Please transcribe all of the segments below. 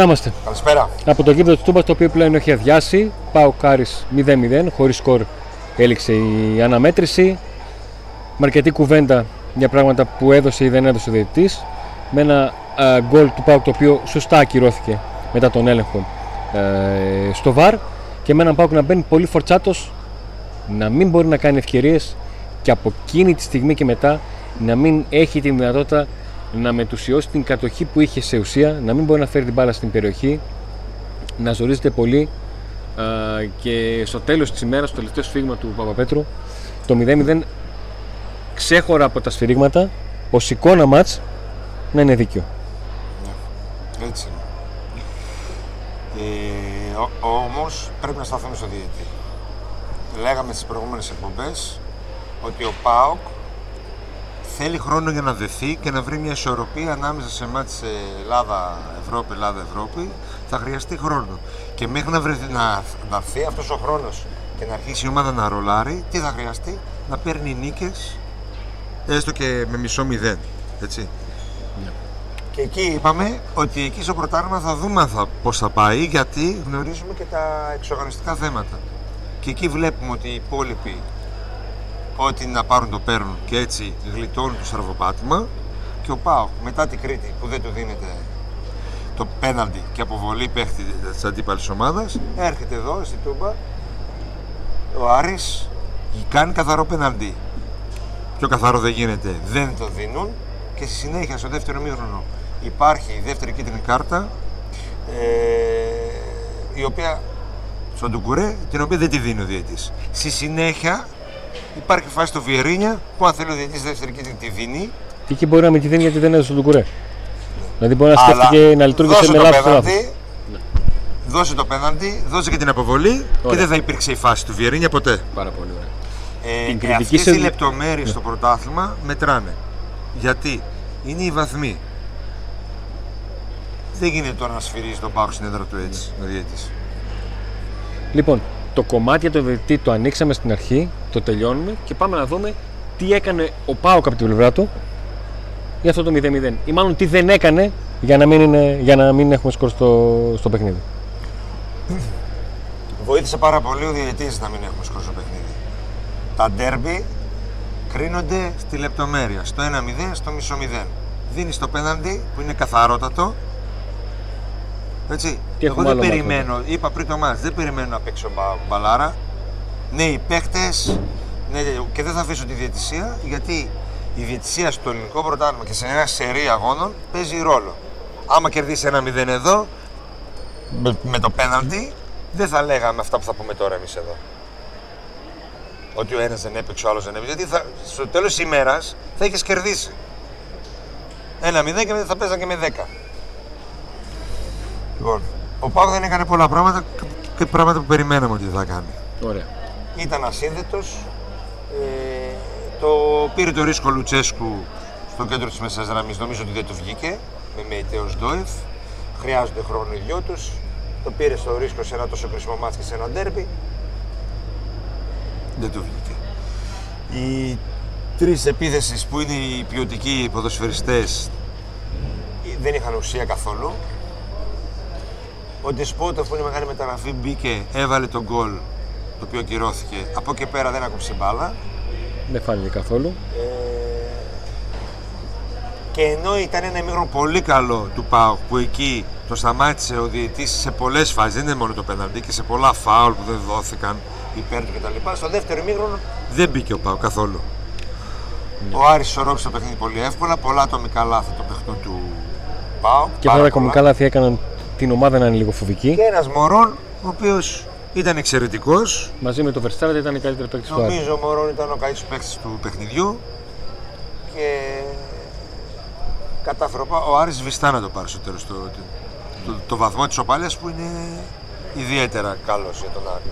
Να είμαστε. Καλησπέρα. Από το γήπεδο του Τούμπας, το οποίο πλέον έχει αδειάσει, πάω Κάρις 0-0, χωρίς σκορ έληξε η αναμέτρηση. Με αρκετή κουβέντα για πράγματα που έδωσε ή δεν έδωσε ο διαιτητής. Με ένα α, γκολ του Πάουκ το οποίο σωστά ακυρώθηκε μετά τον έλεγχο ε, στο ΒΑΡ και με έναν Πάουκ να μπαίνει πολύ φορτσάτος, να μην μπορεί να κάνει ευκαιρίες και από εκείνη τη στιγμή και μετά να μην έχει τη δυνατότητα να μετουσιώσει την κατοχή που είχε σε ουσία, να μην μπορεί να φέρει την μπάλα στην περιοχή, να ζορίζεται πολύ α, και στο τέλος της ημέρας, στο τελευταίο σφίγμα του Παπαπέτρου, το 0-0 ξέχωρα από τα σφυρίγματα, ως εικόνα μάτς να είναι δίκιο. Έτσι είναι. Ε, ο- όμως πρέπει να σταθούμε στο διαιτητή. Λέγαμε στις προηγούμενες εκπομπές ότι ο ΠΑΟΚ θέλει χρόνο για να δεθεί και να βρει μια ισορροπία ανάμεσα σε μάτς Ελλάδα-Ευρώπη, Ελλάδα-Ευρώπη. Θα χρειαστεί χρόνο. Και μέχρι να, βρεθεί, να, να έρθει αυτός ο χρόνος και να αρχίσει η ομάδα να ρολάρει, τι θα χρειαστεί, να παίρνει νίκες, έστω και με μισό μηδέν. Έτσι. Και εκεί είπαμε ότι εκεί στο πρωτάθλημα θα δούμε αν θα, πώς θα πάει γιατί γνωρίζουμε και τα εξοργανιστικά θέματα. Και εκεί βλέπουμε ότι οι υπόλοιποι ό,τι να πάρουν το παίρνουν και έτσι γλιτώνουν το στραβοπάτημα και ο Πάο μετά την Κρήτη που δεν του δίνεται το πέναλτι και αποβολή παίχτη της αντίπαλης ομάδας έρχεται εδώ στη Τούμπα ο Άρης κάνει καθαρό πέναλτι πιο καθαρό δεν γίνεται, δεν το δίνουν και στη συνέχεια στο δεύτερο μήχρονο υπάρχει η δεύτερη κίτρινη κάρτα ε, η οποία στον Τουκουρέ, την οποία δεν τη δίνει ο διαιτής. Στη συνέχεια υπάρχει φάση στο Βιερίνια που αν θέλει ο διαιτής δεύτερη κίτρινη τη δίνει Και εκεί μπορεί να μην τη δίνει γιατί δεν έδωσε τον κουρέ. Δηλαδή μπορεί να αλλά σκέφτηκε να λειτουργήσε δώσε με το λάθος πέναλτι, λάθος. δώσε το πέναλτι, δώσε και την αποβολή και Ωραία. δεν θα υπήρξε η φάση του Βιερίνια ποτέ. Πάρα πολύ ωραία. Ε, Την ε, κριτική αυτές σε- οι λεπτομέρειες στο πρωτάθλημα μετράνε. Γιατί είναι οι βαθμοί. Δεν γίνεται τώρα να σφυρίζει τον Πάο στην έδρα του έτσι ο διαιτής. Λοιπόν, το κομμάτι για το διαιτητή το ανοίξαμε στην αρχή, το τελειώνουμε και πάμε να δούμε τι έκανε ο Πάοκ από την πλευρά του για αυτό το 0-0. Ή μάλλον τι δεν έκανε για να μην, είναι, για να μην έχουμε σκορ στο, στο παιχνίδι. Βοήθησε πάρα πολύ ο διαιτής να μην έχουμε σκορ στο παιχνίδι. Τα ντέρμπι κρίνονται στη λεπτομέρεια, στο 1-0, στο μισό 0. Δίνεις το πέναντι που είναι καθαρότατο. Έτσι. Τι Εγώ έχουμε δεν άλλο μάθημα. περιμένω, είπα πριν το μάτς, δεν περιμένω να παίξω μπα- μπαλάρα. Ναι, οι παίχτες, ναι, και δεν θα αφήσω τη διαιτησία γιατί η διαιτησία στο ελληνικό πρωτάθλημα και σε ένα σερί αγώνων παίζει ρόλο. Άμα κερδίσει ένα 0 εδώ, με, με το πέναλτι, δεν θα λέγαμε αυτά που θα πούμε τώρα εμείς εδώ. Ότι ο ένας δεν έπαιξε, ο άλλος δεν έπαιξε. Γιατί θα, στο τέλος της ημέρας θα έχεις κερδίσει. Ένα 0 και θα παίζαν και με 10. Λοιπόν, ο Πάκο δεν έκανε πολλά πράγματα και πράγματα που περιμέναμε ότι θα κάνει. Ωραία. Ήταν ασύνδετος. Ε, το πήρε το ρίσκο Λουτσέσκου στο κέντρο της μέσας γραμμής. Νομίζω ότι δεν του βγήκε με Μεϊτέος Ντόεφ. Χρειάζονται χρόνο οι δυο τους. Το πήρε στο ρίσκο σε ένα τόσο κρίσιμο μάτς και σε ένα ντέρμπι. Δεν του βγήκε. Οι τρεις επίθεσεις που είναι οι ποιοτικοί ποδοσφαιριστές δεν είχαν ουσία καθόλου. Ο Ντεσπότ, αφού είναι μεγάλη μεταγραφή, μπήκε, έβαλε τον γκολ το οποίο ακυρώθηκε. Από εκεί πέρα δεν άκουψε μπάλα. Δεν φάνηκε καθόλου. Ε, και ενώ ήταν ένα ημίχρονο πολύ καλό του ΠΑΟΚ που εκεί το σταμάτησε ο διαιτής σε πολλές φάσεις, δεν είναι μόνο το πέναλτι και σε πολλά φάουλ που δεν δόθηκαν υπέρ του κτλ. Στο δεύτερο ημίχρονο δεν μπήκε ο ΠΑΟΚ καθόλου. Ο Άρης ισορρόπησε το παιχνίδι πολύ εύκολα, πολλά ατομικά λάθη των παιχτών του ΠΑΟΚ. Και πάρα αυτά τα πολλά. κομικά λάθη έκαναν την ομάδα να είναι λίγο φοβική. Και ένας Μωρόν, ο οποίος ήταν εξαιρετικός, Μαζί με το Verstappen ήταν η καλύτερη παίκτης του Άρη. Νομίζω ο Μωρόν ήταν ο καλύτερος παίκτης του παιχνιδιού και κατάφερε ο Πα- ο Άρης Βιστά να το πάρει στο τέλος το, το, το, το βαθμό της οπάλιας που είναι ιδιαίτερα καλός για τον Άρη.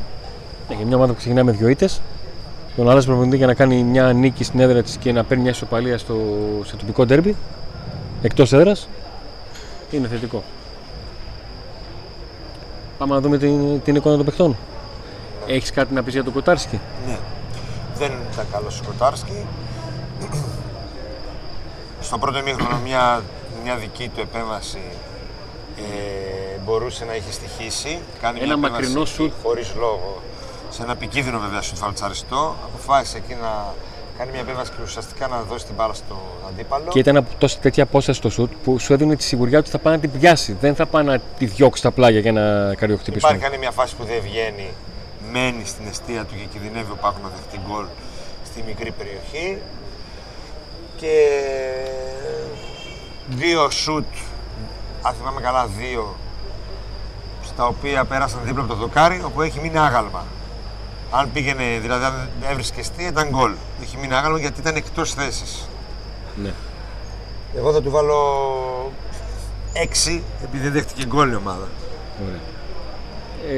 Ναι, για μια ομάδα που ξεκινάει με δύο ήττες, τον άλλαζε προπονητή για να κάνει μια νίκη στην έδρα της και να παίρνει μια ισοπαλία στο, σε τοπικό ντέρμπι εκτός έδρας είναι θετικό. Πάμε να δούμε την, την εικόνα των παιχτών. Έχεις κάτι να πεις για τον Κοτάρσκι; Ναι. Δεν ήταν καλός ο Κοτάρσκι. Στο πρώτο ημίχρονο μια, μια δική του επέμβαση Ε, μπορούσε να είχε στοιχήσει. Κάνει Ένα μια μακρινό σουτ. Χωρίς λόγο. Σε ένα επικίνδυνο βέβαια σουτ φαλτσαριστό. Αποφάσισε εκεί να κάνει μια επέμβαση και ουσιαστικά να δώσει την μπάλα στο αντίπαλο. Και ήταν από τόσο τέτοια απόσταση στο σουτ που σου έδινε τη σιγουριά ότι θα πάει να την πιάσει. Δεν θα πάει να τη διώξει στα πλάγια για να καρδιοχτυπήσουν. Υπάρχει κάνει μια φάση που δεν βγαίνει, μένει στην αιστεία του και κινδυνεύει ο Πάκο να δεχτεί γκολ στη μικρή περιοχή. Και δύο σουτ, αν θυμάμαι καλά δύο, στα οποία πέρασαν δίπλα από το δοκάρι, όπου έχει μείνει άγαλμα. Αν πήγαινε, δηλαδή αν έβρισκες τι, ήταν γκολ. Έχει μείνει άγαλμα γιατί ήταν εκτός θέσης. Ναι. Εγώ θα του βάλω 6 επειδή δεν δέχτηκε γκολ η ομάδα. Ωραία.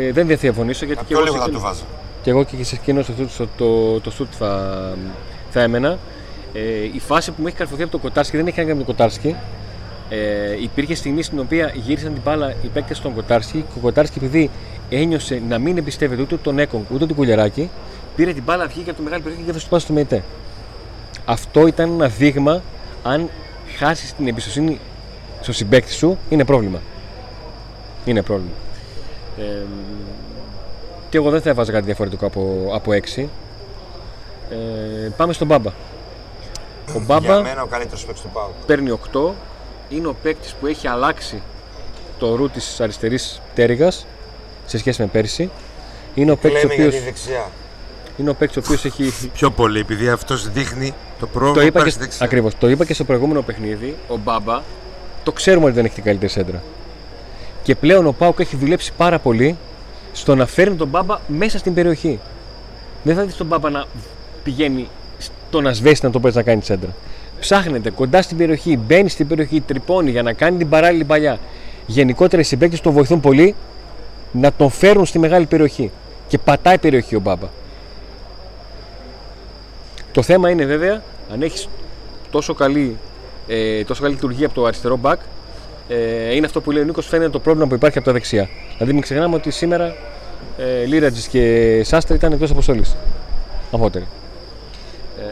Ε, δεν διαφωνήσω γιατί Από και πιο εγώ, λίγο σε θα εκείνο, του βάζω. και εγώ και σε εκείνο στο, στο, το, το σουτ θα, θα έμενα. Ε, η φάση που με έχει καρφωθεί από το Κοτάρσκι δεν έχει κάνει με τον Κοτάρσκι. Ε, υπήρχε στιγμή στην οποία γύρισαν την μπάλα οι παίκτες στον Κοτάρσκι και ο Κοτάρσκι επειδή ένιωσε να μην εμπιστεύεται ούτε τον Έκον ούτε τον Κουλιαράκη, πήρε την μπάλα, βγήκε από το μεγάλο περιοχή και έδωσε την πάση στο ΜΕΤΕ. Αυτό ήταν ένα δείγμα αν χάσει την εμπιστοσύνη στο συμπέκτη σου, είναι πρόβλημα. Είναι πρόβλημα. Ε, και εγώ δεν θα έβαζα κάτι διαφορετικό από, από 6. Ε, πάμε στον Μπάμπα. Ο Για Μπάμπα μένα ο καλύτερος παίκτης του Πάου. παίρνει 8. Είναι ο παίκτης που έχει αλλάξει το ρου της αριστερής πτέρυγας σε σχέση με πέρσι. Είναι ο παίκτης ο Λέμε για οποίο τη δεξιά. είναι ο παίκτης ο οποίος έχει. Πιο πολύ, επειδή αυτός δείχνει το πρόβλημα το, που είπα υπάρχει και, στη δεξιά. ακριβώς, το είπα και στο προηγούμενο παιχνίδι. Ο Μπάμπα το ξέρουμε ότι δεν έχει την καλύτερη σέντρα. Και πλέον ο Πάουκ έχει δουλέψει πάρα πολύ στο να φέρνει τον Μπάμπα μέσα στην περιοχή. Δεν θα δεις τον Μπάμπα να πηγαίνει στον ασβέστη να το παίζει να κάνει σέντρα. Ψάχνεται κοντά στην περιοχή, μπαίνει στην περιοχή, τρυπώνει για να κάνει την παράλληλη παλιά. Γενικότερα οι συμπαίκτες τον βοηθούν πολύ να τον φέρουν στη μεγάλη περιοχή. Και πατάει περιοχή ο Μπάμπα. Το θέμα είναι βέβαια αν έχεις τόσο καλή, ε, τόσο καλή λειτουργία από το αριστερό back, ε, είναι αυτό που λέει ο Νίκος, φαίνεται το πρόβλημα που υπάρχει από τα δεξιά. Δηλαδή, μην ξεχνάμε ότι σήμερα ε, Λίρατζης και Σάστρα ήταν εκτός αποστολή. Αμφότεροι. Ε,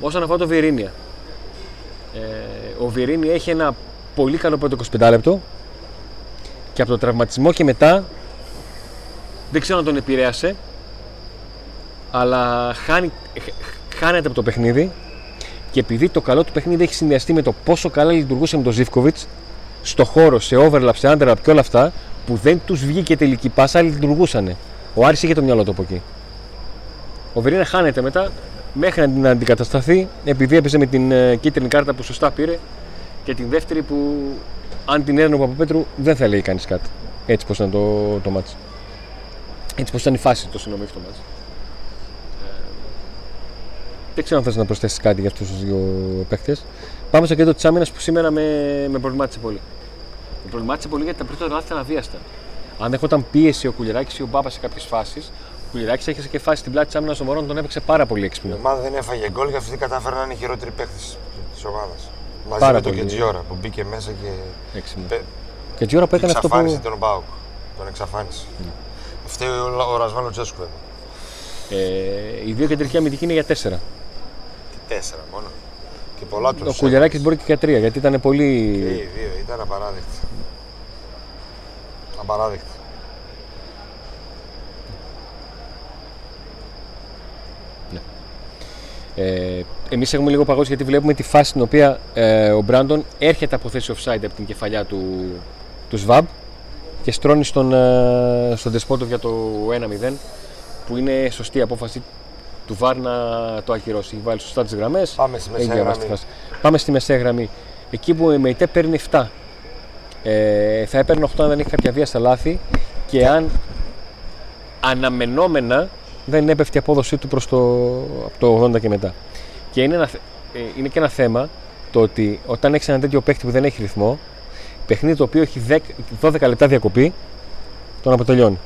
όσον αφορά το Βιερίνια, ε, ο Βιερίνη έχει ένα πολύ καλό πρώτο 25 λεπτό και από το τραυματισμό και μετά δεν ξέρω αν τον επηρέασε αλλά χάνει, χ- χάνεται από το παιχνίδι και επειδή το καλό του παιχνίδι έχει συνδυαστεί με το πόσο καλά λειτουργούσε με τον Ζήφκοβιτς στο χώρο, σε overlap, σε underlap και όλα αυτά που δεν τους βγήκε τελική πάσα, αλλά λειτουργούσαν. Ο Άρης είχε το μυαλό του από εκεί. Ο Βερίνα χάνεται μετά μέχρι να την αντικατασταθεί επειδή έπαιζε με την ε, κίτρινη κάρτα που σωστά πήρε και την δεύτερη που αν την έδινε ο Παπαπέτρου δεν θα λέει κανείς κάτι. Έτσι πως ήταν το, το μάτς. Έτσι πως ήταν η φάση το συνομίχ το μάτς. Ε, δεν ξέρω αν θες να προσθέσεις κάτι για αυτούς τους δύο παίχτες. Πάμε στο κέντρο της άμυνας που σήμερα με, με προβλημάτισε πολύ. Με προβλημάτισε πολύ γιατί τα περισσότερα λάθη ήταν αβίαστα. Αν έχονταν πίεση ο Κουλιεράκης ή ο Μπάμπας σε κάποιες φάσεις, ο Κουλιεράκης έχει και φάση στην πλάτη της άμυνας ο Μωρόν τον έπαιξε πάρα πολύ Η έξυπνο. ομάδα δεν έφαγε γκολ και αυτή κατάφερε να είναι η χειρότερη παίκτη της ομάδας. Μαζί Πάρα με τον πολύ. Κεντζιόρα που μπήκε μέσα και Έξυπνο. πε- Και έτσι ώρα που έκανε αυτό που. Ναι. εξαφάνισε τον Μπάουκ. Τον εξαφάνισε. Φταίει ο, ο Ρασβάνο Τσέσκου εδώ. Ε, οι δύο κεντρικοί αμυντικοί είναι για τέσσερα. Τι τέσσερα μόνο. Και πολλά τους. Ο Κουλιαράκης μπορεί και για τρία γιατί ήταν πολύ. Και οι δύο ήταν απαράδεκτη. Απαράδεκτη. Ε, Εμείς έχουμε λίγο παγώσει γιατί βλέπουμε τη φάση στην οποία ε, ο Μπράντον έρχεται από θέση offside από την κεφαλιά του, του Σβάμπ και στρώνει στον, ε, στον Τεσπότοβ για το 1-0 που είναι σωστή η απόφαση του Βάρ να το ακυρώσει. Έχει βάλει σωστά τις γραμμές. Πάμε στη μεσαία γραμμή. Πάμε στη μεσαία γραμμή. Εκεί που η ΜΕΙΤΕ παίρνει 7. Ε, θα έπαιρνε 8 αν δεν έχει κάποια βία στα λάθη και αν αναμενόμενα δεν έπεφτε η απόδοσή του προς το, από το 80 και μετά. Και είναι, ένα, θε- ε, είναι και ένα θέμα το ότι όταν έχεις ένα τέτοιο παίχτη που δεν έχει ρυθμό, παιχνίδι το οποίο έχει 10 12 λεπτά διακοπή, τον αποτελειώνει.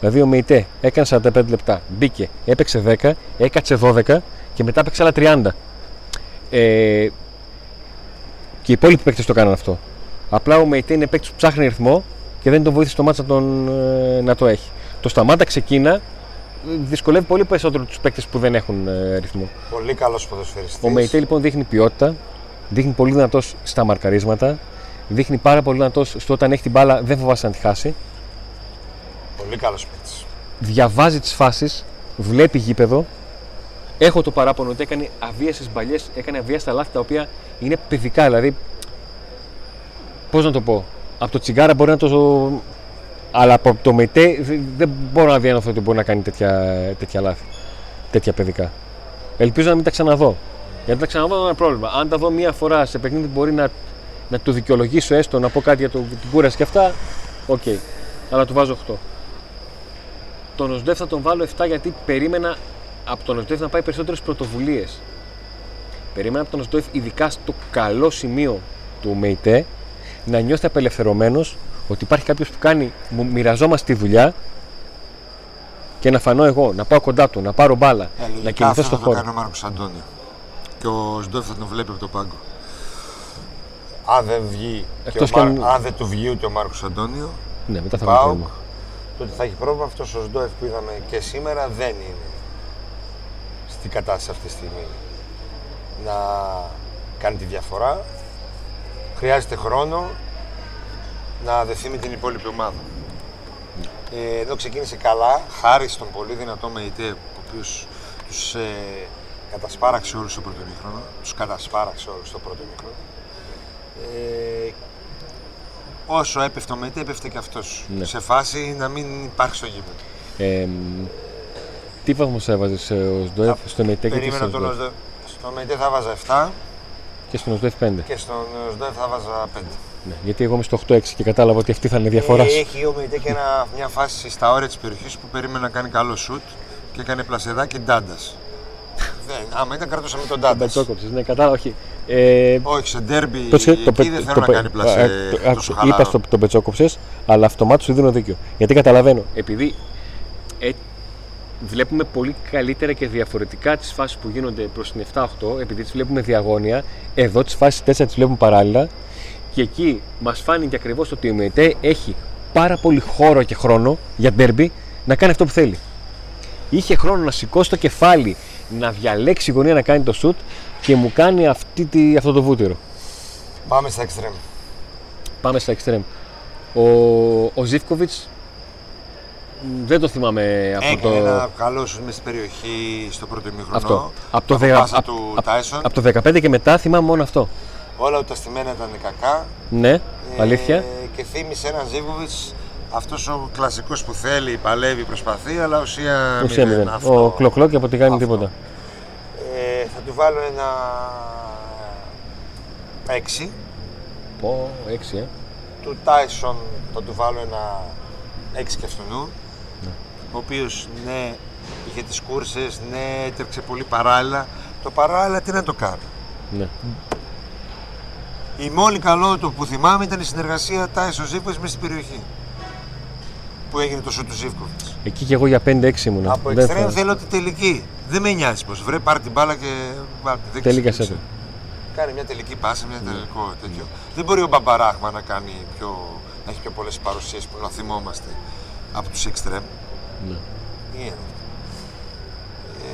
Δηλαδή ο Μεϊτέ έκανε 45 λεπτά, μπήκε, έπαιξε 10, έκατσε 12 και μετά έπαιξε άλλα 30. Ε, και οι υπόλοιποι παίκτες το κάνανε αυτό. Απλά ο Μεϊτέ είναι παίκτης που ψάχνει ρυθμό και δεν τον βοήθησε το μάτσα να, τον, ε, να το έχει. Το σταμάτα ξεκίνα ε, δυσκολεύει πολύ περισσότερο τους παίκτες που δεν έχουν ε, ρυθμό. Πολύ καλός ποδοσφαιριστής. Ο Μεϊτέ λοιπόν δείχνει ποιότητα, δείχνει πολύ δυνατός στα μαρκαρίσματα, Δείχνει πάρα πολύ δυνατός στο όταν έχει την μπάλα, δεν φοβάσαι να τη χάσει. Πολύ καλός παίκτης. Διαβάζει τις φάσεις, βλέπει γήπεδο. Έχω το παράπονο ότι έκανε αβίασες μπαλιές, έκανε αβίαστα λάθη τα οποία είναι παιδικά. Δηλαδή, πώς να το πω, από το Τσιγγάρα μπορεί να το. Αλλά από το Μεϊτέ δε- δεν μπορώ να διανοηθώ ότι μπορεί να κάνει τέτοια, τέτοια λάθη. Τέτοια παιδικά. Ελπίζω να μην τα ξαναδώ. Γιατί τα ξαναδώ είναι ένα πρόβλημα. Αν τα δω μία φορά σε παιχνίδι που μπορεί να, να του δικαιολογήσω έστω να πω κάτι για το, την κούραση και αυτά, οκ. Αλλά του βάζω 8. Τον Οσδεύ θα τον βάλω 7 γιατί περίμενα από τον Οσδεύ να πάει περισσότερες πρωτοβουλίες. Περίμενα από τον Οσδεύ, ειδικά στο καλό σημείο του ΜΕΙΤΕ, να νιώθει απελευθερωμένος ότι υπάρχει κάποιος που κάνει, μου μοιραζόμαστε τη δουλειά και να φανώ εγώ, να πάω κοντά του, να πάρω μπάλα, Ε, να κινηθώ στον θα χώρο. το κάνει ο Μάρκος Αντώνιο. Και ο Σντόεφ θα τον βλέπει από το πάγκο. Αν δεν βγει, και ο Εκτός κι Μάρ... αν- αν δεν του βγει ούτε ο Μάρκος Αντώνιο, Ναι, μετά θα βρω Πάοκ, πρόβλημα. τότε θα έχει πρόβλημα. Αυτός ο Σντόεφ που είδαμε και σήμερα δεν είναι στην κατάσταση αυτή τη στιγμή να κάνει τη διαφορά. Χρειάζεται χρόνο να δεθεί με την υπόλοιπη ομάδα. Ε, εδώ ξεκίνησε καλά, χάρη στον πολύ δυνατό ΜΕΙΤΕ, ο οποίος τους ε, κατασπάραξε όλους στο πρώτο μήχρονο. Τους κατασπάραξε όλους στο πρώτο μήχρονο. Ε, όσο έπεφτε ο ΜΕΙΤΕ, έπεφτε και αυτός. Ναι. Σε φάση να μην υπάρχει στο γήπεδο. Ε, μ, τι βαθμό έβαζε ο Σντοεφ στο ΜΕΤΕ και τι Περίμενα στο τον Οσδοεφ. Οσδε... Στο ΜΕΙΤΕ θα βάζα 7 Και στον Οσδοεφ 5. και στον ΟΣΔΕΦ θα βάζα 5. Ναι, γιατί εγώ είμαι στο 8-6 και κατάλαβα ότι αυτή θα είναι η διαφορά Ε, σου. έχει ο ΜΕΙΤΕ και ένα, μια φάση στα όρια της περιοχής που περίμενε να κάνει καλό σουτ και έκανε πλασεδάκι ντάντας. Δεν, άμα ήταν κρατούσαμε τον ντάντας. Μπετσόκοψε, ναι, κατάλαβα, όχι. Ε, Όχι, σε ντέρμπι το ξέ- εκεί το πε- δεν το θέλω πε- να κάνει α, πλασέ α, τόσο άκουσε, χαλαρό. Είπα στο τον πετσόκοψες, αλλά αυτομάτω σου δίνω δίκιο. Γιατί καταλαβαίνω, επειδή ε, βλέπουμε πολύ καλύτερα και διαφορετικά τις φάσεις που γίνονται προς την 7-8, επειδή τις βλέπουμε διαγώνια, εδώ τις φάσεις 4 τις βλέπουμε παράλληλα και εκεί μας φάνηκε ακριβώς ότι ο ΜΕΤΕ έχει πάρα πολύ χώρο και χρόνο για ντέρμπι να κάνει αυτό που θέλει. Είχε χρόνο να σηκώσει το κεφάλι, να διαλέξει γωνία να κάνει το σουτ και μου κάνει αυτή τη, αυτό το βούτυρο. Πάμε στα εξτρέμ. Πάμε στα extreme. Ο, ο Ζήφκοβιτς μ, δεν το θυμάμαι από Έκανε το... ένα καλό σουτ μες στην περιοχή στο πρώτο ημίχρονο. Αυτό. Από το, Από δεκα- πάσα απ- του απ- Τάισον. από το 15 και μετά θυμάμαι μόνο αυτό. Όλα τα στημένα ήταν κακά. Ναι, Ε, αλήθεια. Και θύμισε έναν Ζίβοβιτς αυτός ο κλασικός που θέλει, παλεύει, προσπαθεί, αλλά ουσία Ουσία μηδέν. μηδέν. Αυτό. Ο Κλοκλό και από τη κάνει Αυτό. τίποτα. Ε, θα του βάλω ένα 6. Πω, 6, ε. Του Τάισον θα του βάλω ένα 6 και αυτού. Ναι. Ο οποίος ναι, είχε τις κούρσες, ναι, έτρεξε πολύ παράλληλα. Το παράλληλα τι να το κάνω. Ναι. Η μόνη καλό του που θυμάμαι ήταν η συνεργασία Τάισον Ζήβκοβιτς μέσα στην περιοχή. Που έγινε το σου του Ζήβκοβιτς. Εκεί και εγώ για 5-6 ήμουνα. Από Δεν εξτρέμ θα- θέλω τη τελική. Δεν με νοιάζει πως βρε πάρει την μπάλα και βάλτε. Δεν Τελικά ξέρω. σε το. Κάνει μια τελική πάσα, μια τελικό τέτοιο. Δεν μπορεί ο Μπαμπαράχμα να κάνει πιο, να έχει πιο πολλές παρουσίες που να θυμόμαστε από τους εξτρέμ. Ναι. Τι είναι αυτό; Ε,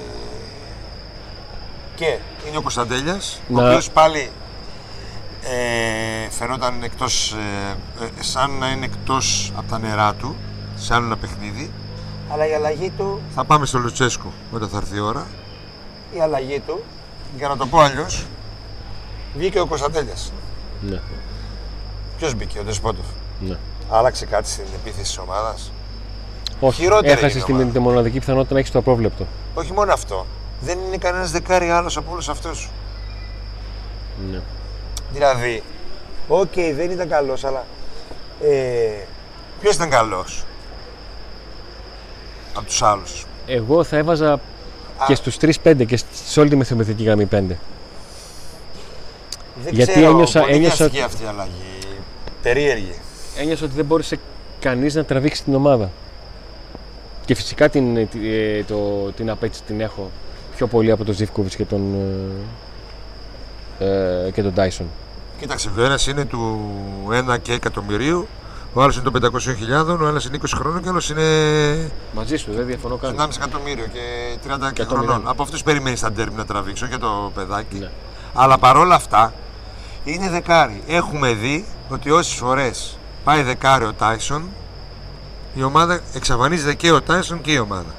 και είναι ο Κωνσταντέλιας, ο Να- οποίος πάλι ε, φαινόταν εκτός, ε, ε, σαν να είναι εκτός από τα νερά του, σε άλλο ένα παιχνίδι. Αλλά η αλλαγή του θα πάμε στο Λουτσέσκο όταν θα έρθει η ώρα. Η αλλαγή του, για να το πω αλλιώς, βγήκε ο Κωνσταντέλιας. Ναι. Ποιος μπήκε, ο Δεσπότοφ. ναι. Άλλαξε κάτι στην επίθεση της ομάδας; Όχι, Χειρότερη έχασε είναι η ομάδα. τη, τη μοναδική πιθανότητα να έχει το απρόβλεπτο. Όχι μόνο αυτό. Δεν είναι κανένας δεκάρι άλλος από όλους αυτούς. Ναι. Δηλαδή, οκ, δεν ήταν καλός, αλλά. Ε, Ποιος ήταν καλός; Από τους άλλους. Εγώ θα έβαζα και στους 3-5 και σε όλη τη μεσοεπιθετική γραμμή 5. Δεν Γιατί ξέρω, ένιωσα- πολύ ένιωσα- βιαστική αυτή η αλλαγή. Περίεργη. ένιωσα ότι δεν μπόρεσε κανείς να τραβήξει την ομάδα. Και φυσικά την, τη- ε, το, την απαίτηση την έχω πιο πολύ από τον Ζιβκοβιτς και τον, ε, ε, και τον Tyson. Κοίταξε, ο ένας είναι του 1 και εκατομμυρίου, ο άλλος είναι των 500.000, ο άλλο είναι 20 χρόνων και ο άλλος είναι Μαζί σου, δεν διαφωνώ καν. 1,5 εκατομμύριο και 30 και Και το χρονών. μηδέν. Από αυτούς περιμένεις τα ντέρμπι να τραβήξω και το παιδάκι. Ναι. Αλλά παρόλα αυτά είναι δεκάρι. Έχουμε δει ότι όσες φορές πάει δεκάρι ο Τάισον, η ομάδα εξαφανίζεται και ο Τάισον και η ομάδα.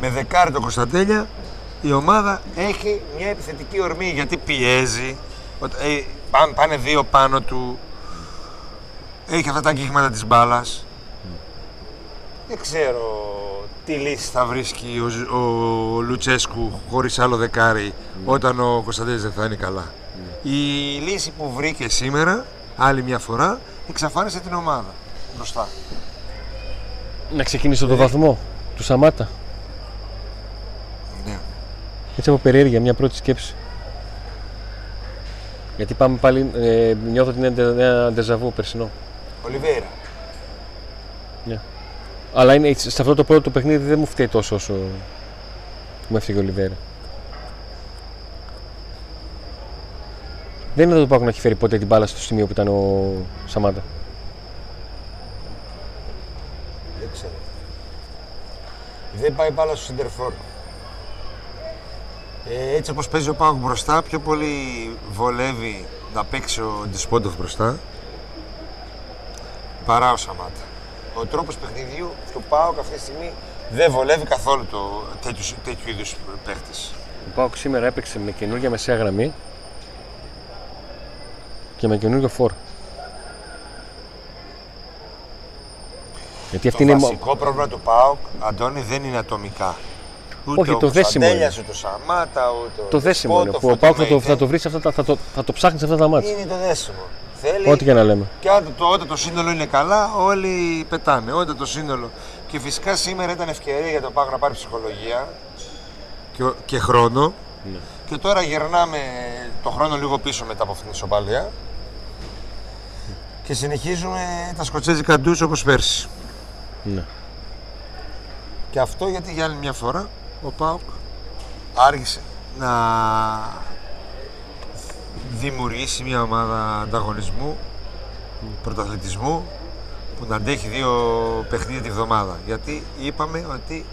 Με δεκάρι το Κωνσταντέλια η ομάδα έχει μια επιθετική ορμή γιατί πιέζει. Ότι, ε, πάνε, πάνε δύο πάνω του. Έχει αυτά τα αγγίγματα της μπάλας. Δεν ξέρω τι λύση θα βρίσκει ο, ο Λουτσέσκου χωρίς άλλο δεκάρι όταν ο Κωνσταντέλης δεν θα είναι καλά. Η λύση που βρήκε σήμερα, άλλη μια φορά, εξαφάνισε την ομάδα μπροστά. Να ξεκινήσω το βαθμό του Σαμάτα. Ναι. Έτσι από περιέργεια, μια πρώτη σκέψη. Γιατί πάμε πάλι, ε, νιώθω ότι είναι ντε- ένα ντεζαβού περσινό. Ολιβέηρα. Αλλά είναι, σε αυτό το πρώτο παιχνίδι δεν μου φταίει τόσο όσο μου έφυγε ο Λιβέρα. Δεν είναι το Πάκο να έχει φέρει ποτέ την μπάλα στο σημείο που ήταν ο Σαμάτα. Δεν ξέρω. Δεν πάει μπάλα στο Σιντερφόρ. Ε, έτσι όπως παίζει ο Πάοκ μπροστά, πιο πολύ βολεύει να παίξει ο Ντισπόντοφ μπροστά παρά ο Σαμάτα. Ο τρόπος παιχνιδιού του Πάοκ αυτή τη στιγμή δεν βολεύει καθόλου το τέτοιου, τέτοιου είδους παίχτες. Ο Πάοκ σήμερα έπαιξε με καινούργια μεσαία γραμμή και με καινούργιο φόρ. Γιατί αυτή το είναι. μο- βασικό πρόβλημα του ΠΑΟΚ, Αντώνη, δεν είναι ατομικά. Ούτε Όχι, ο το δέσιμο Κωνσταντέλιας, είναι. ούτε ο Σαμάτα, ούτε ο Το δέσιμο είναι. Ντεσπότοφ, Που ο ούτε Πάοκ θα το, Μέιθεν. θα το βρεις σε αυτά τα. θα το, θα το ψάχνεις σε αυτά τα μάτια. Είναι το δέσιμο. Θέλει Ό,τι και να λέμε. και όταν το, όταν το σύνολο είναι καλά, όλοι πετάνε. Όταν το σύνολο. Και φυσικά σήμερα ήταν ευκαιρία για τον ΠΑΟΚ να πάρει ψυχολογία και, και χρόνο. Ναι. Και τώρα γυρνάμε το χρόνο λίγο πίσω μετά από αυτήν την ισοπαλία. Και συνεχίζουμε τα σκοτσέζικα ντους όπως πέρσι. Ναι. Και αυτό γιατί για άλλη μια φορά ο ΠΑΟΚ άργησε να δημιουργήσει μια ομάδα ανταγωνισμού, πρωταθλητισμού που να αντέχει δύο παιχνίδια τη βδομάδα. Γιατί είπαμε ότι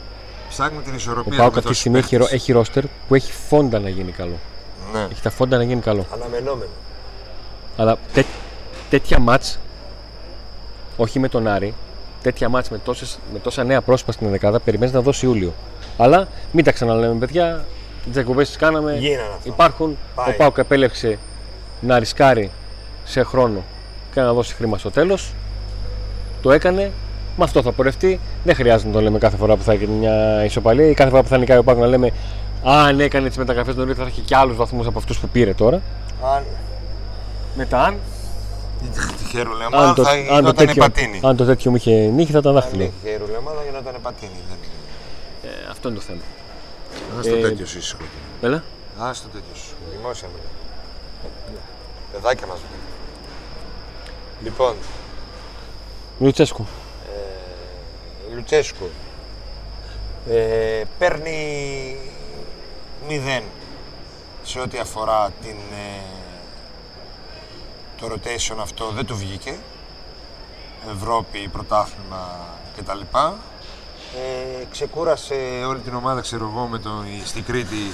ψάχνουμε την Ο ισορροπία. Πάοκ με αυτή τη τόσους στιγμή έχει, παίκτες. ρο- έχει ρόστερ που έχει φόντα να γίνει καλό. Ναι. Έχει τα φόντα να γίνει καλό. Αναμενόμενο. Αλλά τέ, τέτοια μάτς, όχι με τον Άρη, τέτοια μάτς με, τόσες, με τόσα νέα πρόσωπα στην δεκάδα, περιμένεις να δώσει Ιούλιο. Αλλά μην τα ξαναλέμε, παιδιά. Τις εκπομπές τις κάναμε. Γίνανε αυτά. Υπάρχουν. Πάει. Ο Πάουκ επέλεξε να ρισκάρει σε χρόνο και να δώσει χρήμα στο τέλος. Το έκανε. Με αυτό θα πορευτεί. Δεν χρειάζεται να το λέμε κάθε φορά που θα γίνει μια ισοπαλία ή κάθε φορά που θα νικάει ο Πάουκ να λέμε Αν έκανε τις μεταγραφές νωρίτερα θα έχει και άλλους βαθμούς από αυτούς που πήρε τώρα. Αν Μετά, αν τυχαία αν ρουλεμάδα το, θα αν, το γινόταν τέτοιο, πατίνι. αν το τέτοιο μου είχε νύχει θα ήταν Αν δάχτυλο. είχε ρουλεμάδα γινόταν πατίνι. Δεν είναι. Ε, αυτό είναι το θέμα. Ας το Ε, τέτοιο σου ήσυχο. Έλα. Ας το τέτοιο σου. Δημόσια μιλά. Παιδάκια μας βγήκαν. Λοιπόν, Λουτσέσκου. ε, Λουτσέσκου ε, παίρνει 0 σε ό,τι αφορά την, ε, το rotation αυτό δεν του βγήκε Ευρώπη, πρωτάθλημα κτλ. Ε, ξεκούρασε όλη την ομάδα, ξέρω εγώ, με τον, στην Κρήτη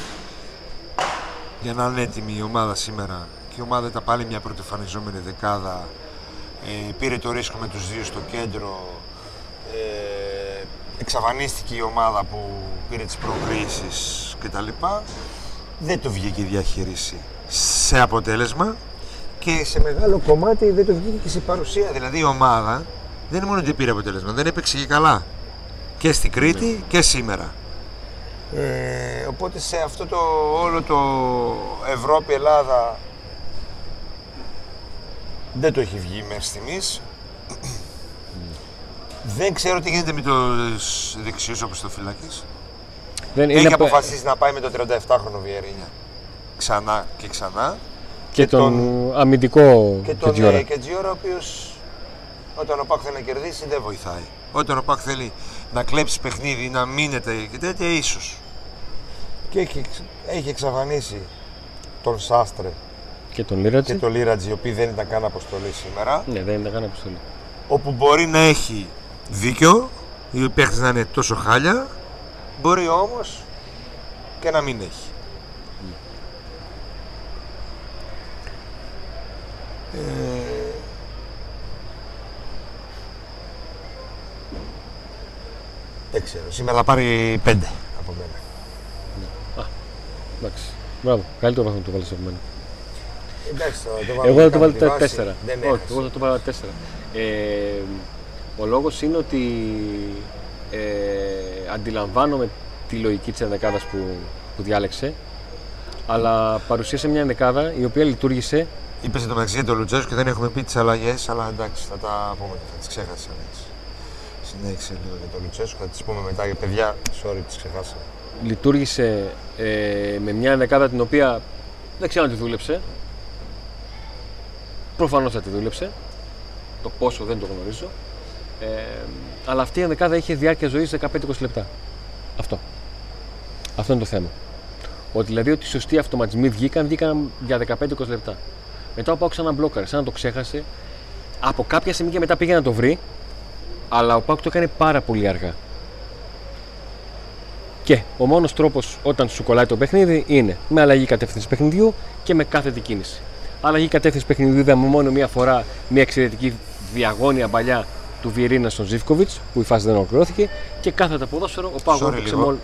για να είναι έτοιμη η ομάδα σήμερα. Και η ομάδα ήταν πάλι μια πρωτοφανιζόμενη δεκάδα. Ε, πήρε το ρίσκο με τους δύο στο κέντρο. Ε, εξαφανίστηκε η ομάδα που πήρε τις προκρίσεις κτλ. Δεν του βγήκε η διαχείριση σε αποτέλεσμα και σε μεγάλο κομμάτι δεν του βγήκε και σε παρουσία. Δηλαδή η ομάδα δεν είναι μόνο ότι πήρε αποτέλεσμα, δεν έπαιξε και καλά. Και στην Κρήτη και σήμερα. Ε, οπότε σε αυτό το όλο το Ευρώπη-Ελλάδα δεν το έχει βγει μέχρι στιγμής. Δεν ξέρω τι γίνεται με τους δεξιούς όπως το φυλάκης. Δεν, Έχει είναι απο- αποφασίσει να πάει με το 37χρονο Βιερίνια. Ξανά και ξανά. και, και τον, τον- αμυντικό Και τον Κετζιόρα. ε, Κετζιόρα, ο οποίος όταν ο Πάκ θέλει να κερδίσει δεν βοηθάει. Όταν ο Πάκ θέλει να κλέψει παιχνίδι, να μείνεται και τέτοια, ίσως. Και έχει, έχει εξαφανίσει τον Σάστρε Και τον Λίρατζη. και τον Λίρατζι, οι οποίοι δεν ήταν καν αποστολή σήμερα. Ναι, δεν είναι καν αποστολή. Όπου μπορεί να έχει δίκιο, οι παίχτε να είναι τόσο χάλια, μπορεί όμως και να μην έχει. Ε, δεν ξέρω. Σήμερα θα πάρει πέντε από μένα. Εντάξει. Μπράβο. Καλύτερο βαθμό το βάλει από μένα. Εντάξει, το, το Εγώ θα το βάλω τη βάση. 4. Δεν Όχι, έχασε. εγώ θα το βάλω 4. Ε, ο λόγος είναι ότι ε, αντιλαμβάνομαι τη λογική της ενδεκάδας που, που διάλεξε, αλλά παρουσίασε μια ενδεκάδα η οποία λειτουργήσε. Είπες το μεταξύ για τον Λουτσέσκο και δεν έχουμε πει τις αλλαγές, αλλά εντάξει, θα τα πούμε και θα τις ξέχασα. Έτσι. Συνέχισε λίγο για τον Λουτσέσκο, θα τις πούμε μετά για παιδιά. Sorry, τις ξεχάσα. λειτουργήσε ε, με μια ενδεκάδα την οποία δεν ξέρω αν τη δούλεψε. Προφανώς θα τη δούλεψε. Το πόσο δεν το γνωρίζω. Ε, αλλά αυτή η ενδεκάδα είχε διάρκεια ζωής 15-20 λεπτά. Αυτό. Αυτό είναι το θέμα. Ότι δηλαδή ότι οι σωστοί αυτοματισμοί βγήκαν, βγήκαν για 15-20 λεπτά. Μετά ο Πάο ξαναμπλόκαρε, σαν να το ξέχασε. Από κάποια στιγμή και μετά πήγε να το βρει, αλλά ο Πάουκ το έκανε πάρα πολύ αργά. Και ο μόνος τρόπος όταν σου κολλάει το παιχνίδι είναι με αλλαγή κατεύθυνση παιχνιδιού και με κάθετη κίνηση. Αλλαγή κατεύθυνση παιχνιδιού είδαμε μόνο μία φορά μια εξαιρετική διαγώνια παλιά του Βιερίνας στον Ζήφκοβιτς που η φάση δεν ολοκληρώθηκε και κάθετα ποδόσφαιρο ο Πάγο Sorry έπαιξε λίγο. μόνο.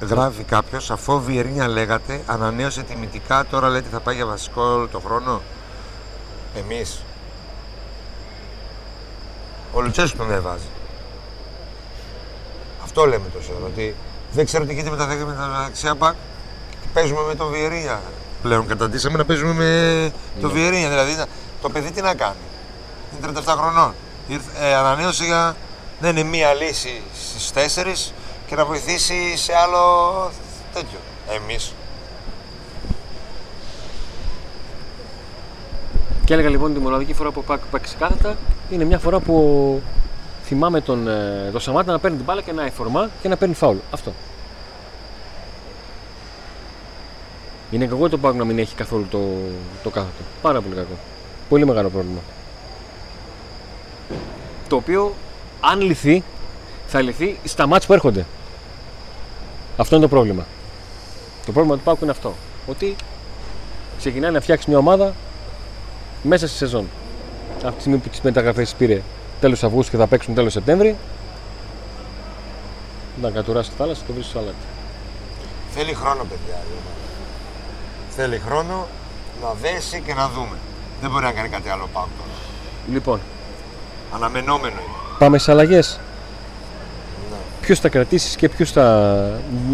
Γράφει κάποιος, αφού ο Βιερίνια λέγατε, ανανέωσε τιμητικά, τώρα λέτε θα πάει για βασικό όλο το χρόνο; Εμείς. Ο Λουτσέσκου τον δεν βάζει. Αυτό λέμε τόσο ώρα. Ότι δεν ξέρω τι γίνεται με τα δέκα με τα δεξιά μπακ και παίζουμε με τον Βιερίνια. Πλέον καταντήσαμε να παίζουμε με τον Βιερίνια. Δηλαδή το παιδί τι να κάνει. Είναι 37 χρονών. Ήρθε, ε, ανανέωσε για. Δεν είναι μία λύση στις 4 και να βοηθήσει σε άλλο τέτοιο. Εμείς. Και έλεγα λοιπόν ότι η μοναδική φορά που ο Πάκ παίξεις κάθετα είναι μια φορά που θυμάμαι τον, ε, τον Σαμάτα να παίρνει την μπάλα και να εφορμά και να παίρνει φάουλ. Αυτό. Είναι κακό το Πάκ να μην έχει καθόλου το, το κάθετο. Πάρα πολύ κακό. Πολύ μεγάλο πρόβλημα. Το οποίο αν λυθεί, θα λυθεί στα μάτς που έρχονται. Αυτό είναι το πρόβλημα. Το πρόβλημα του Πάκου είναι αυτό. Ότι ξεκινάει να φτιάξει μια ομάδα μέσα στη σεζόν. Από τη στιγμή που τις μεταγραφές πήρε τέλος Αυγούστου και θα παίξουν τέλος Σεπτέμβρη, να κατουράσει τη θάλασσα και το βρει στο αλάτι. Θέλει χρόνο, παιδιά. η ομάδα. Θέλει χρόνο να δέσει και να δούμε. Δεν μπορεί να κάνει κάτι άλλο πάω τώρα. Λοιπόν, Αναμενόμενο είναι. πάμε στι αλλαγές. Ναι. Ποιου θα κρατήσεις και ποιου θα.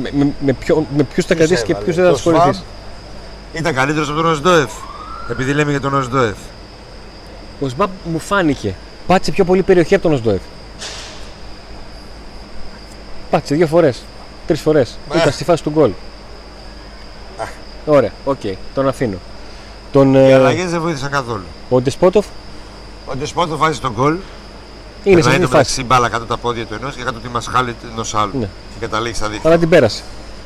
Με, με, με, ποιο- με ποιους θα Ποιος κρατήσεις και έβαλε. ποιου δεν θα Το ασχοληθείς; Σφαμπ Ήταν καλύτερος από τον Οσντόεφ. Επειδή λέμε για τον Οσντόεφ. Ο Σβαμπ μου φάνηκε. Πάτησε πιο πολύ περιοχή από τον Οσντοεφ. Πάτησε δύο φορές. Τρεις φορές. Ε. Ήταν στη φάση του γκολ. Ωραία, οκ, τον αφήνω. Τον, Οι ε, αλλαγές δεν βοήθησαν καθόλου. ο Ντεσπότοφ; Ο Ντεσπότο βάζει το γκολ. είναι σε Περνάει αυτή το τη φάση. μεταξύ μπάλα κάτω τα πόδια του ενός και κάτω τη μασχάλη ενός άλλου. Ναι. Και καταλήγει στα δίχτυα. Αλλά την πέρασε.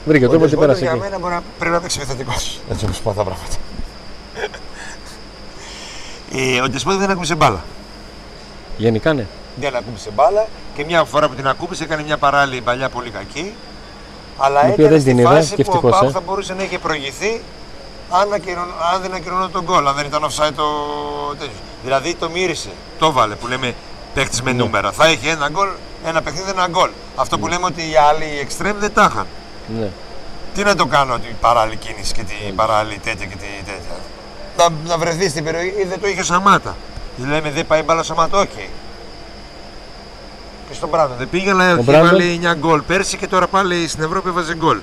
Βρήκε τρόπο και την πέρασε για εκεί. μένα μπορεί να, πρέπει να παίξει επιθετικό. Έτσι όπως πάνε τα πράγματα. Ε, ο Ντεσπότο δεν ακούμπησε μπάλα. Γενικά ναι. Δεν ακούμπησε μπάλα και μια φορά που την ακούμπησε έκανε μια παράλληλη παλιά πολύ κακή. Αλλά Η οποία έκανε δεν στη την είδα φάση και που ο ευτυχώς, Πάου ε. θα μπορούσε να είχε προηγηθεί αν, ακυρων- αν δεν ακυρώνω τον γκολ, αν δεν ήταν offside το τέτοιο. Δηλαδή το μύρισε, το βάλε που λέμε παίχτη με Ναι. νούμερα. Θα έχει ένα γκολ, ένα παιχνίδι, ένα γκολ. Αυτό που λέμε ότι οι άλλοι οι εξτρέμ δεν τα είχαν. ναι. Τι να το κάνω την παράλληλη κίνηση και την παράλληλη τέτοια και την τέτοια. Να, να βρεθείς στην περιοχή ή δεν το είχες ο Σαμάτα. Δηλαδή λέμε δεν πάει μπάλα ο Σαμάτα, οκ. Και στον Μπράντον δεν πήγε, αλλά είχε Μπράντον. βάλει 9 γκολ πέρσι και τώρα πάλι στην Ευρώπη έβαζε γκολ.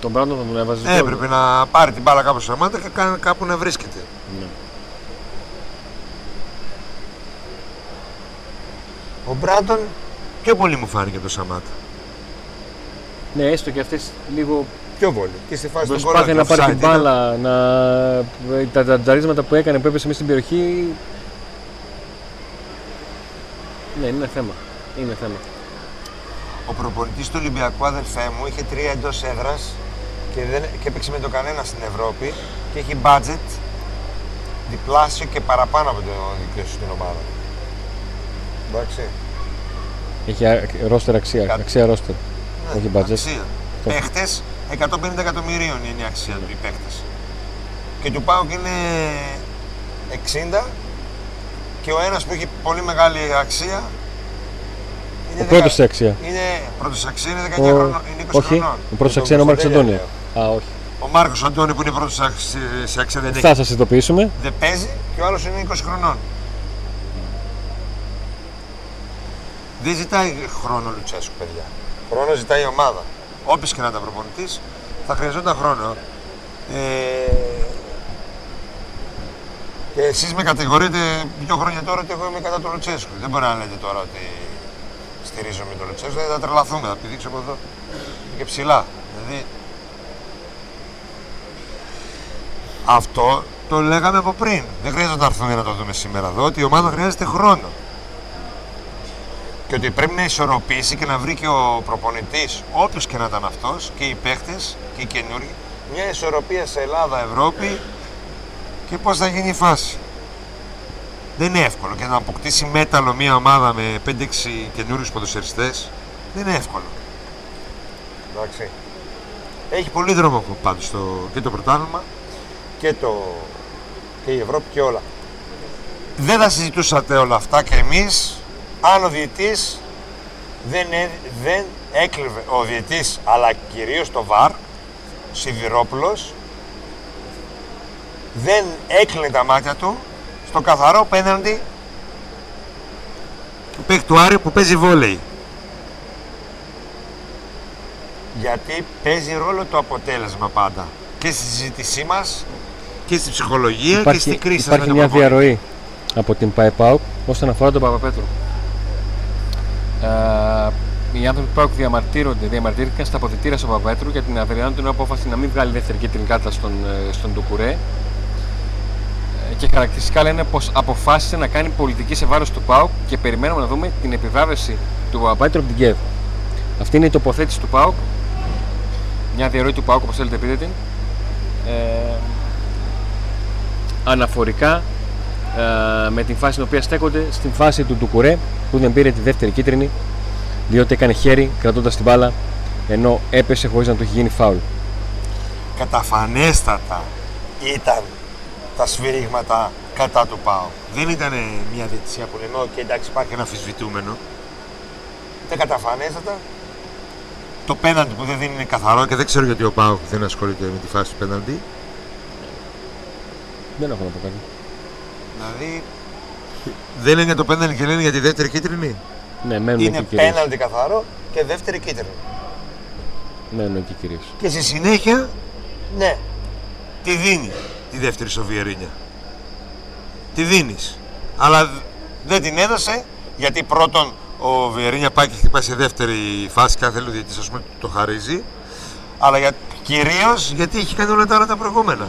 Τον Μπράντον θα τον έβαζε. Ε, Έπρεπε να πάρει την μπάλα κάπου στο Σαμάτα και κα- κάπου να βρίσκεται. Ναι. Ο Μπράντον πιο πολύ μου φάνηκε το Σαμάτα. ναι, έστω και αυτές λίγο Πιο πολύ. Και στη φάση του γκολ. προσπάθεια να πάρει offside την ήταν. μπάλα, να... τα, τα τζαρίσματα που έκανε που έπεσε μέσα στην περιοχή. Ναι, είναι θέμα. Είναι θέμα. Ο προπονητής του Ολυμπιακού, αδελφέ μου, είχε τρία εντός έδρας και, δεν, και έπαιξε με το κανένα στην Ευρώπη και έχει budget διπλάσιο και παραπάνω από το δικό σου στην ομάδα. Εντάξει. Έχει ρόστερ αξία. Κάτι. Αξία ρόστερ. Ναι, Όχι budget. Αξία. Παίχτε 150 εκατομμυρίων είναι η αξία του οι παίχτε. και του Πάουκ είναι 60 και ο ένας που έχει πολύ μεγάλη αξία Ο πρώτος σε αξία. Είναι πρώτος σε αξία, είναι 19 Ο- χρονών, είναι 20 όχι, χρονών. ο πρώτος σε Τον αξία είναι ο Μάρκος Κωνσταντέλια Αντώνιο. λέω. Α, όχι. Ο Μάρκος Αντώνιο που είναι πρώτος σε αξία, σε αξία δεν, Θα έχει, σας ειδοποιήσουμε. δεν παίζει και ο άλλος είναι 20 χρονών. Δεν ζητάει χρόνο ο Λουτσέσκου, παιδιά. Χρόνο ζητάει η ομάδα. Όποιος και να ήταν προπονητής, θα χρειαζόταν χρόνο. Ε, και εσείς με κατηγορείτε δύο χρόνια τώρα ότι εγώ είμαι κατά του Λουτσέσκου. Δεν μπορεί να λέτε τώρα ότι στηρίζομαι τον Λουτσέσκου. Δεν θα τρελαθούμε, θα πηδήξω από εδώ και ψηλά. Δηλαδή, αυτό το λέγαμε από πριν. Δεν χρειάζεται να έρθουμε να το δούμε σήμερα εδώ, ότι η ομάδα χρειάζεται χρόνο. Και ότι πρέπει να ισορροπήσει και να βρει και ο προπονητής, όποιος και να ήταν αυτός, και οι παίχτες και οι καινούργοι, μια ισορροπία σε Ελλάδα-Ευρώπη και πώς θα γίνει η φάση. Δεν είναι εύκολο και να αποκτήσει μέταλλο μια ομάδα με 5-6 καινούριους ποδοσφαιριστές δεν είναι εύκολο. Εντάξει. Έχει πολύ δρόμο πάντως το, και το πρωτάθλημα και, το, και η Ευρώπη και όλα. Δεν θα συζητούσατε όλα αυτά και εμείς αν ο διαιτής δεν, έ- δεν έκλεβε, ο διαιτής αλλά κυρίως το ΒΑΡ, Σιδηρόπουλος, δεν έκλεινε τα μάτια του στο καθαρό πέναντι του παίκτη του Άρη που παίζει βόλεϊ. Γιατί παίζει ρόλο το αποτέλεσμα πάντα. Και στη συζήτησή μας και στη ψυχολογία και στην κρίση σας με υπάρχει τον μια προπονητή. διαρροή από την ΠαΕ ΠΑΟΚ όσον αφορά τον Παπαπέτρου. Ε, οι άνθρωποι του ΠΑΟΚ διαμαρτύρονται, διαμαρτύρηκαν στα αποδητήρια στον Παπαπέτρου για την αυριανή του απόφαση να μην βγάλει δεύτερη κίτρινη κάρτα στον, ε, στον Τουκουρέ. Ε, Και χαρακτηριστικά λένε πως αποφάσισε να κάνει πολιτική σε βάρος του ΠΑΟΚ και περιμένουμε να δούμε την επιβράβευση του Παπαπέτρου από την ΚΕΒ. Αυτή είναι η τοποθέτηση του ΠΑΟΚ. Μια διαρροή του ΠΑΟΚ, όπως θέλετε πείτε την. Ε, αναφορικά ε, με την φάση στην οποία στέκονται στην φάση του Ντουκουρέ που δεν πήρε τη δεύτερη κίτρινη διότι έκανε χέρι κρατώντας την μπάλα ενώ έπεσε χωρίς να του έχει γίνει φάουλ. καταφανέστατα ήταν τα σφυρίγματα κατά του ΠΑΟΚ. Δεν ήταν μια διαιτησία που λέμε, «OK, εντάξει, υπάρχει ένα αμφισβητούμενο». Ήταν καταφανέστατα. Το πέναντι που δεν είναι καθαρό και δεν ξέρω γιατί ο ΠΑΟΚ δεν ασχολείται με τη φάση του πέναντι. Δεν έχω να πω κάτι. Δηλαδή, δεν λένε για το πέναντι και λένε για τη δεύτερη κίτρινη. Ναι, μένουν είναι εκεί κυρίως. πέναντι καθαρό και δεύτερη κίτρινη. Μένουν εκεί κυρίως. Και στη συνέχεια, ναι, τη δίνει τη δεύτερη στο Βιερίνια. Τη δίνεις. Αλλά δ- δεν την έδωσε γιατί πρώτον ο Βιερίνια πάει και χτυπάει σε δεύτερη φάση και αν θέλει ο διαιτητής ας πούμε το χαρίζει. Αλλά για, κυρίως γιατί έχει κάνει όλα τα άλλα τα προηγούμενα.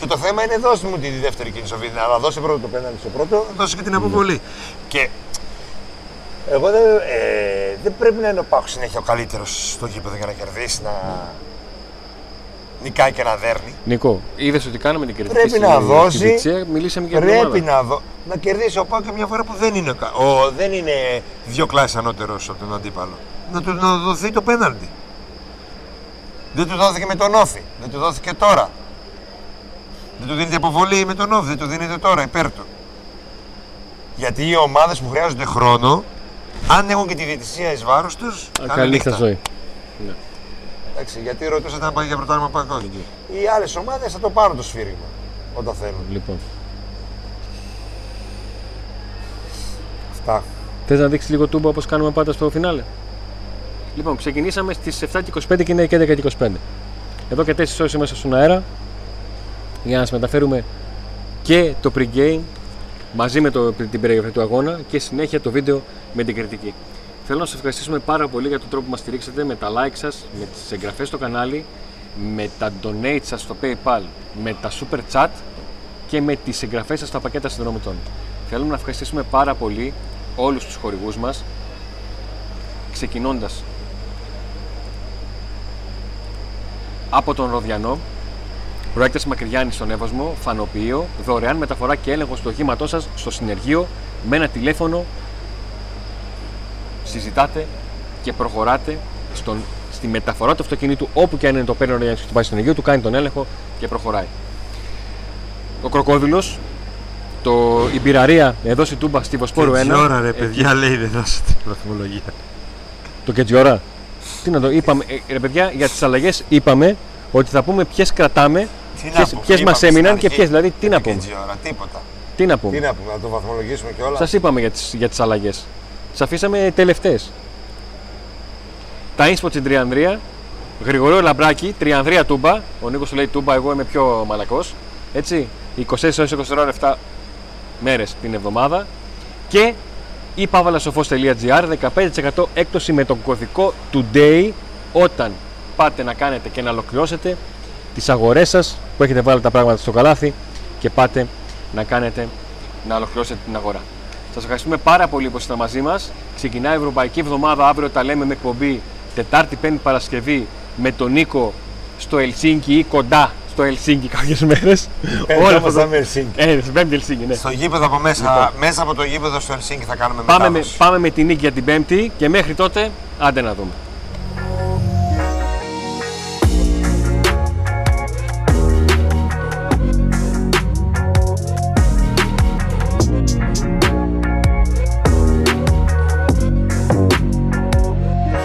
Και το θέμα είναι δώστε μου τη δεύτερη κίνηση στο Βιερίνια. Αλλά δώσε πρώτο το πέναντι στο πρώτο, δώσε και την αποβολή. Και εγώ δεν, ε, δεν πρέπει να είναι ο Πάκου συνέχεια ο καλύτερος στο γήπεδο για να κερδίσει, να νικάει και να δέρνει. Νικό, είδες ότι κάναμε την κριτική Πρέπει στη- να στη δώσει- διετησία, μιλήσαμε για την Πρέπει ομάδα. να, δω, να κερδίσει ο Πάκου και μια φορά που δεν είναι, ο κα- ο, δεν είναι δύο κλάσεις ανώτερος από τον αντίπαλο. Να του να δοθεί το πέναλτι. Δεν του δόθηκε με τον Όφη. Δεν του δόθηκε τώρα. Δεν του δίνεται αποβολή με τον Όφη. Δεν του δίνεται τώρα υπέρ του. Γιατί οι ομάδες που χρειάζονται χρόνο, αν έχουν και τη διαιτησία εις βάρος τους. Καλή νύχτα ζωή. Εντάξει, γιατί ρωτούσατε να πάει για πρωτάθλημα παγκόσμιο. Οι άλλες ομάδες θα το πάρουν το σφύριγμα όταν θέλουν. Λοιπόν, Αυτά. Θες να δείξεις λίγο τούμπα όπως κάνουμε πάντα στο φινάλε; Λοιπόν, ξεκινήσαμε στις 7 και 25 και είναι και 10 και 25. Εδώ και 4 ώρες είμαστε στον αέρα για να σα μεταφέρουμε και το pre-game μαζί με το, την περιγραφή του αγώνα και συνέχεια το βίντεο με την κριτική. Θέλω να σας ευχαριστήσουμε πάρα πολύ για τον τρόπο που μας στηρίξατε με τα like σας, με τις εγγραφές στο κανάλι, με τα donate σας στο PayPal, με τα super chat και με τις εγγραφές σας στα πακέτα συνδρομητών. Θέλουμε να ευχαριστήσουμε πάρα πολύ όλους τους χορηγούς μας, ξεκινώντας από τον Ροδιανό, προέκταση Μακριγιάννη στον Εύωσμο, φανοποιείο, δωρεάν μεταφορά και έλεγχο του οχήματός σας στο συνεργείο με ένα τηλέφωνο. Συζητάτε και προχωράτε στον, στη μεταφορά του αυτοκινήτου όπου και αν είναι το παίρνει ο Ροδιανός και το πάει στο συνεργείο, του κάνει τον έλεγχο και προχωράει. ο Κροκόδηλος, το, η Πυραρία εδώ στην Τούμπα στη Βοσπόρου 1. Τι ώρα ρε εκεί, παιδιά λέει δεν δώσετε βαθμολογία. Το και έτσι ώρα. Τι να το είπαμε, ε, ρε παιδιά, για τις αλλαγές είπαμε ότι θα πούμε ποιες κρατάμε, Τι να ποιες, πούμε, ποιες είπαμε μας στην έμειναν αρχή. και ποιες, δηλαδή τι να Και πούμε; έτσι ώρα, τίποτα. Τι να πούμε; Τι να πούμε, να το βαθμολογήσουμε και όλα. Σας είπαμε για τις, για τις αλλαγές. Τις αφήσαμε τελευταίες. Τα ίνσποτ στην Τριανδρία, Γρηγορείο Λαμπράκη, Τριανδρία Τούμπα. Ο Νίκος του λέει Τούμπα, εγώ είμαι πιο μαλακός. Έτσι, 24 ώρες 24 ώρες 7 μέρες την εβδομάδα. Και η pavalasofos.gr 15% έκπτωση με τον κωδικό TODAY όταν πάτε να κάνετε και να ολοκληρώσετε τις αγορές σας που έχετε βάλει τα πράγματα στο καλάθι και πάτε να κάνετε να ολοκληρώσετε την αγορά. Σας ευχαριστούμε πάρα πολύ που ήσασταν μαζί μας. Ξεκινάει η Ευρωπαϊκή Εβδομάδα, αύριο τα λέμε με εκπομπή Τετάρτη, Πέμπτη, Παρασκευή με τον Νίκο στο Ελσίνκι ή κοντά στο Ελσίνκι κάποιες μέρες. Πέμπτη Όλα όμως αυτά- θα είμαι Ελσίνκι. Ε, στην Πέμπτη Ελσίνκι, ναι. Στο γήπεδο από μέσα, Λοιπόν. μέσα από το γήπεδο στο Ελσίνκι θα κάνουμε Πάμε με, μετάδοση. πάμε με την νίκη για την Πέμπτη και μέχρι τότε άντε να δούμε.